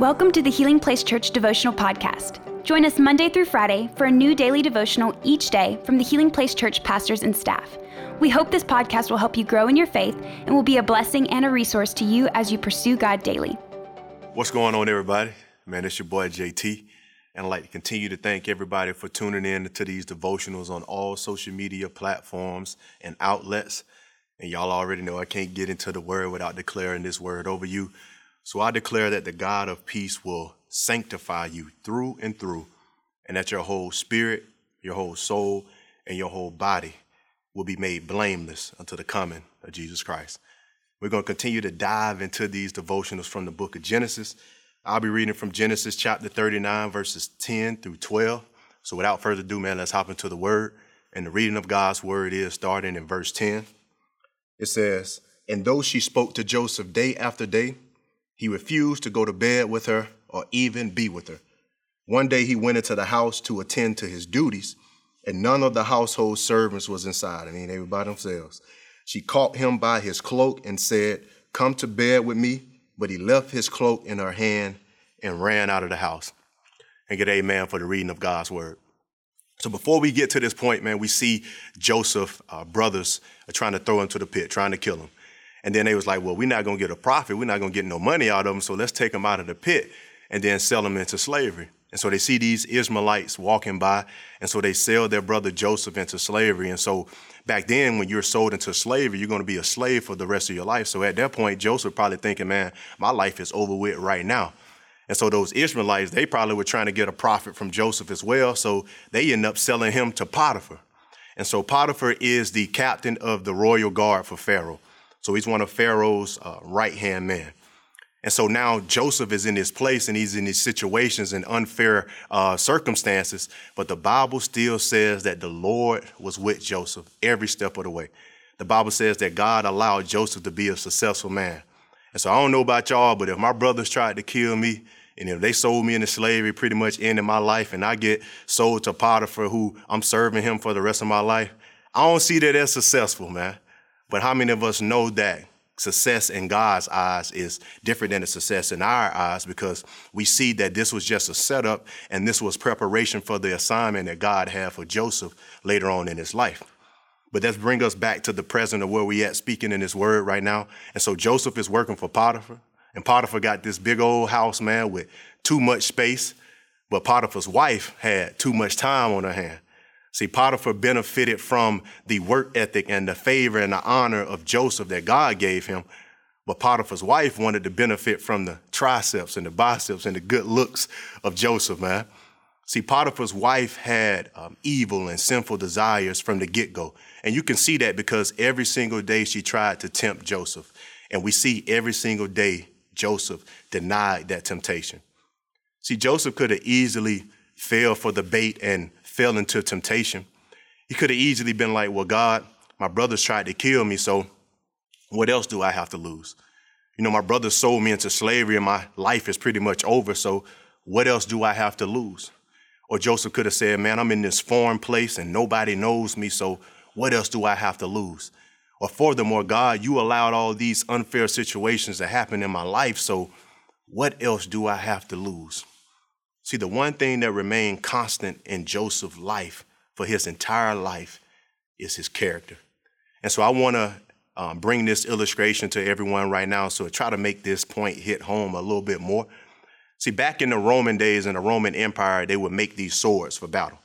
Welcome to the Healing Place Church Devotional Podcast. Join us Monday through Friday for a new daily devotional each day from the Healing Place Church pastors and staff. We hope this podcast will help you grow in your faith and will be a blessing and a resource to you as you pursue God daily. What's going on, everybody? Man, it's your boy JT. And I'd like to continue to thank everybody for tuning in to these devotionals on all social media platforms and outlets. And y'all already know I can't get into the word without declaring this word over you. So I declare that the God of peace will sanctify you through and through, and that your whole spirit, your whole soul, and your whole body will be made blameless until the coming of Jesus Christ. We're going to continue to dive into these devotionals from the book of Genesis. I'll be reading from Genesis chapter 39, verses 10 through 12. So without further ado, man, let's hop into the word. And the reading of God's word is starting in verse 10. It says, And though she spoke to Joseph day after day, he refused to go to bed with her or even be with her. One day he went into the house to attend to his duties, and none of the household servants was inside. I mean, they were by themselves. She caught him by his cloak and said, Come to bed with me. But he left his cloak in her hand and ran out of the house. And get amen for the reading of God's word. So before we get to this point, man, we see Joseph, uh, brothers, are trying to throw him to the pit, trying to kill him. And then they was like, well, we're not going to get a profit. We're not going to get no money out of them. So let's take them out of the pit and then sell them into slavery. And so they see these Ishmaelites walking by. And so they sell their brother Joseph into slavery. And so back then, when you're sold into slavery, you're going to be a slave for the rest of your life. So at that point, Joseph probably thinking, man, my life is over with right now. And so those Ishmaelites, they probably were trying to get a profit from Joseph as well. So they end up selling him to Potiphar. And so Potiphar is the captain of the royal guard for Pharaoh. So he's one of Pharaoh's uh, right hand men. And so now Joseph is in this place and he's in these situations and unfair uh, circumstances. But the Bible still says that the Lord was with Joseph every step of the way. The Bible says that God allowed Joseph to be a successful man. And so I don't know about y'all, but if my brothers tried to kill me and if they sold me into slavery, pretty much ended my life, and I get sold to Potiphar, who I'm serving him for the rest of my life, I don't see that as successful, man. But how many of us know that success in God's eyes is different than the success in our eyes because we see that this was just a setup and this was preparation for the assignment that God had for Joseph later on in his life. But let's bring us back to the present of where we at speaking in this word right now. And so Joseph is working for Potiphar, and Potiphar got this big old house, man, with too much space. But Potiphar's wife had too much time on her hand. See, Potiphar benefited from the work ethic and the favor and the honor of Joseph that God gave him. But Potiphar's wife wanted to benefit from the triceps and the biceps and the good looks of Joseph, man. See, Potiphar's wife had um, evil and sinful desires from the get go. And you can see that because every single day she tried to tempt Joseph. And we see every single day Joseph denied that temptation. See, Joseph could have easily fell for the bait and fell into temptation. He could have easily been like, Well, God, my brothers tried to kill me, so what else do I have to lose? You know, my brothers sold me into slavery and my life is pretty much over, so what else do I have to lose? Or Joseph could have said, Man, I'm in this foreign place and nobody knows me, so what else do I have to lose? Or furthermore, God, you allowed all these unfair situations to happen in my life, so what else do I have to lose? See, the one thing that remained constant in Joseph's life for his entire life is his character. And so I want to um, bring this illustration to everyone right now. So try to make this point hit home a little bit more. See, back in the Roman days in the Roman Empire, they would make these swords for battle.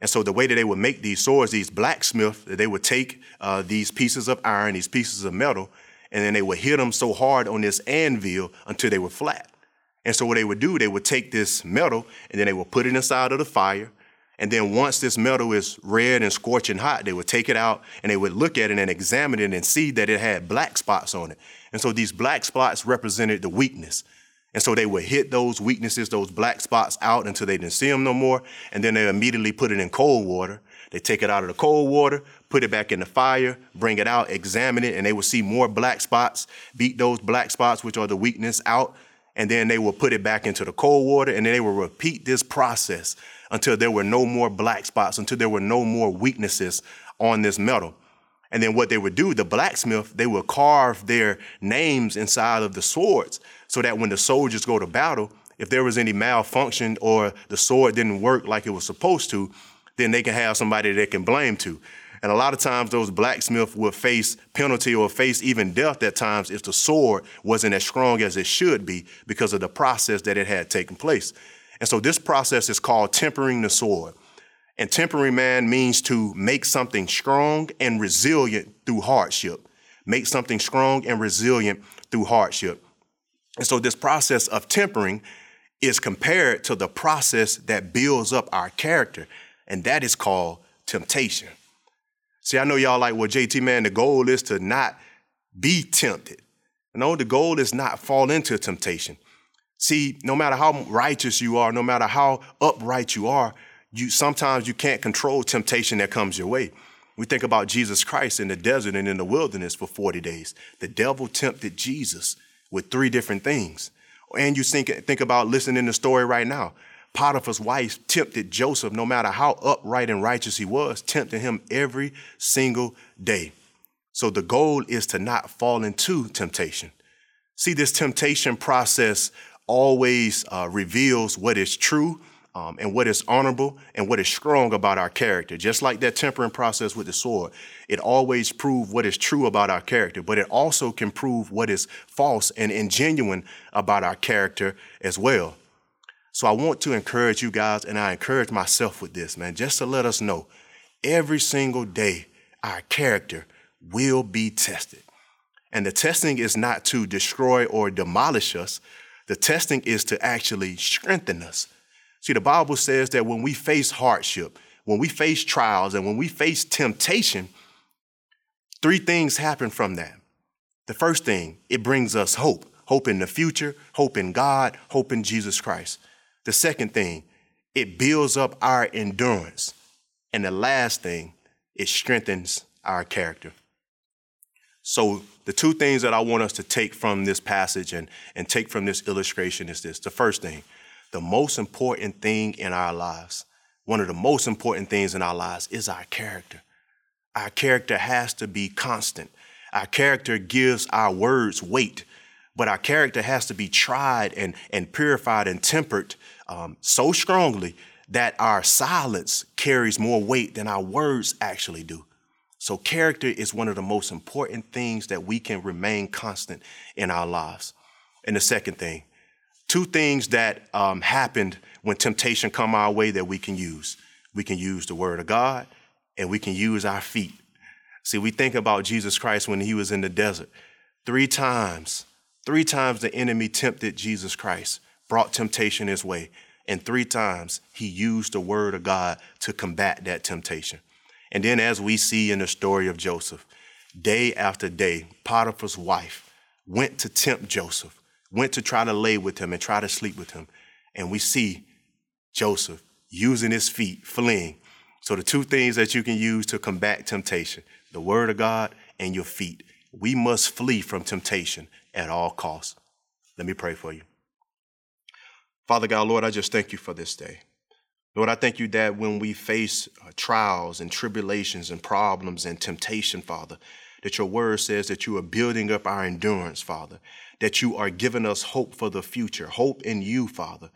And so the way that they would make these swords, these blacksmiths, they would take uh, these pieces of iron, these pieces of metal, and then they would hit them so hard on this anvil until they were flat. And so what they would do, they would take this metal and then they would put it inside of the fire. And then once this metal is red and scorching hot, they would take it out and they would look at it and examine it and see that it had black spots on it. And so these black spots represented the weakness. And so they would hit those weaknesses, those black spots out until they didn't see them no more. And then they immediately put it in cold water. They take it out of the cold water, put it back in the fire, bring it out, examine it, and they would see more black spots, beat those black spots, which are the weakness, out and then they will put it back into the cold water, and then they will repeat this process until there were no more black spots, until there were no more weaknesses on this metal. And then what they would do, the blacksmith, they would carve their names inside of the swords so that when the soldiers go to battle, if there was any malfunction or the sword didn't work like it was supposed to, then they can have somebody they can blame to. And a lot of times those blacksmiths would face penalty or face even death at times if the sword wasn't as strong as it should be because of the process that it had taken place. And so this process is called tempering the sword. And tempering, man, means to make something strong and resilient through hardship. Make something strong and resilient through hardship. And so this process of tempering is compared to the process that builds up our character, and that is called temptation. See, I know y'all like, well, JT, man, the goal is to not be tempted. No, the goal is not fall into temptation. See, no matter how righteous you are, no matter how upright you are, you sometimes you can't control temptation that comes your way. We think about Jesus Christ in the desert and in the wilderness for 40 days. The devil tempted Jesus with three different things. And you think, think about listening to the story right now. Potiphar's wife tempted Joseph, no matter how upright and righteous he was, tempted him every single day. So the goal is to not fall into temptation. See, this temptation process always uh, reveals what is true um, and what is honorable and what is strong about our character. Just like that tempering process with the sword, it always proves what is true about our character, but it also can prove what is false and ingenuine about our character as well. So I want to encourage you guys, and I encourage myself with this, man, just to let us know every single day our character will be tested. And the testing is not to destroy or demolish us, the testing is to actually strengthen us See, the Bible says that when we face hardship, when we face trials, and when we face temptation, three things happen from that. The first thing, it brings us hope hope in the future, hope in God, hope in Jesus Christ. The second thing, it builds up our endurance. And the last thing, it strengthens our character. So, the two things that I want us to take from this passage and, and take from this illustration is this. The first thing, the most important thing in our lives, one of the most important things in our lives is our character. Our character has to be constant. Our character gives our words weight, but our character has to be tried and, and purified and tempered um, so strongly that our silence carries more weight than our words actually do. So, character is one of the most important things that we can remain constant in our lives. And the second thing, two things that um, happened when temptation come our way that we can use. We can use the word of God and we can use our feet. See, we think about Jesus Christ when he was in the desert. Three times, three times the enemy tempted Jesus Christ, brought temptation his way. And three times he used the word of God to combat that temptation. And then, as we see in the story of Joseph, day after day, Potiphar's wife went to tempt Joseph went to try to lay with him and try to sleep with him. And we see Joseph using his feet, fleeing. So, the two things that you can use to combat temptation the word of God and your feet. We must flee from temptation at all costs. Let me pray for you. Father God, Lord, I just thank you for this day. Lord, I thank you that when we face uh, trials and tribulations and problems and temptation, Father, that your word says that you are building up our endurance, Father, that you are giving us hope for the future, hope in you, Father,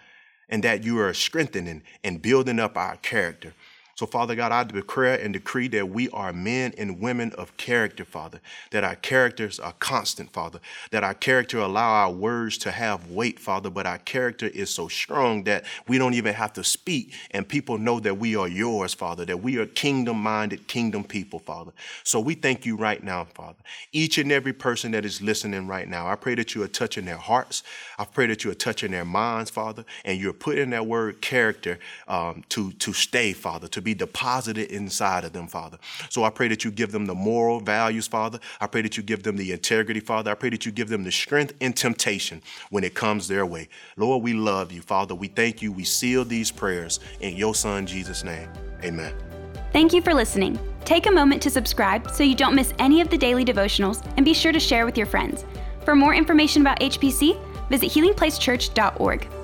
and that you are strengthening and building up our character. So, Father God, I declare and decree that we are men and women of character, Father, that our characters are constant, Father, that our character allow our words to have weight, Father, but our character is so strong that we don't even have to speak and people know that we are yours, Father, that we are kingdom minded, kingdom people, Father. So we thank you right now, Father. Each and every person that is listening right now, I pray that you are touching their hearts. I pray that you are touching their minds, Father, and you're putting that word character um, to, to stay, Father, to be deposited inside of them, Father. So I pray that you give them the moral values, Father. I pray that you give them the integrity, Father. I pray that you give them the strength in temptation when it comes their way. Lord, we love you, Father. We thank you. We seal these prayers in your Son, Jesus' name. Amen. Thank you for listening. Take a moment to subscribe so you don't miss any of the daily devotionals and be sure to share with your friends. For more information about HPC, visit healingplacechurch.org.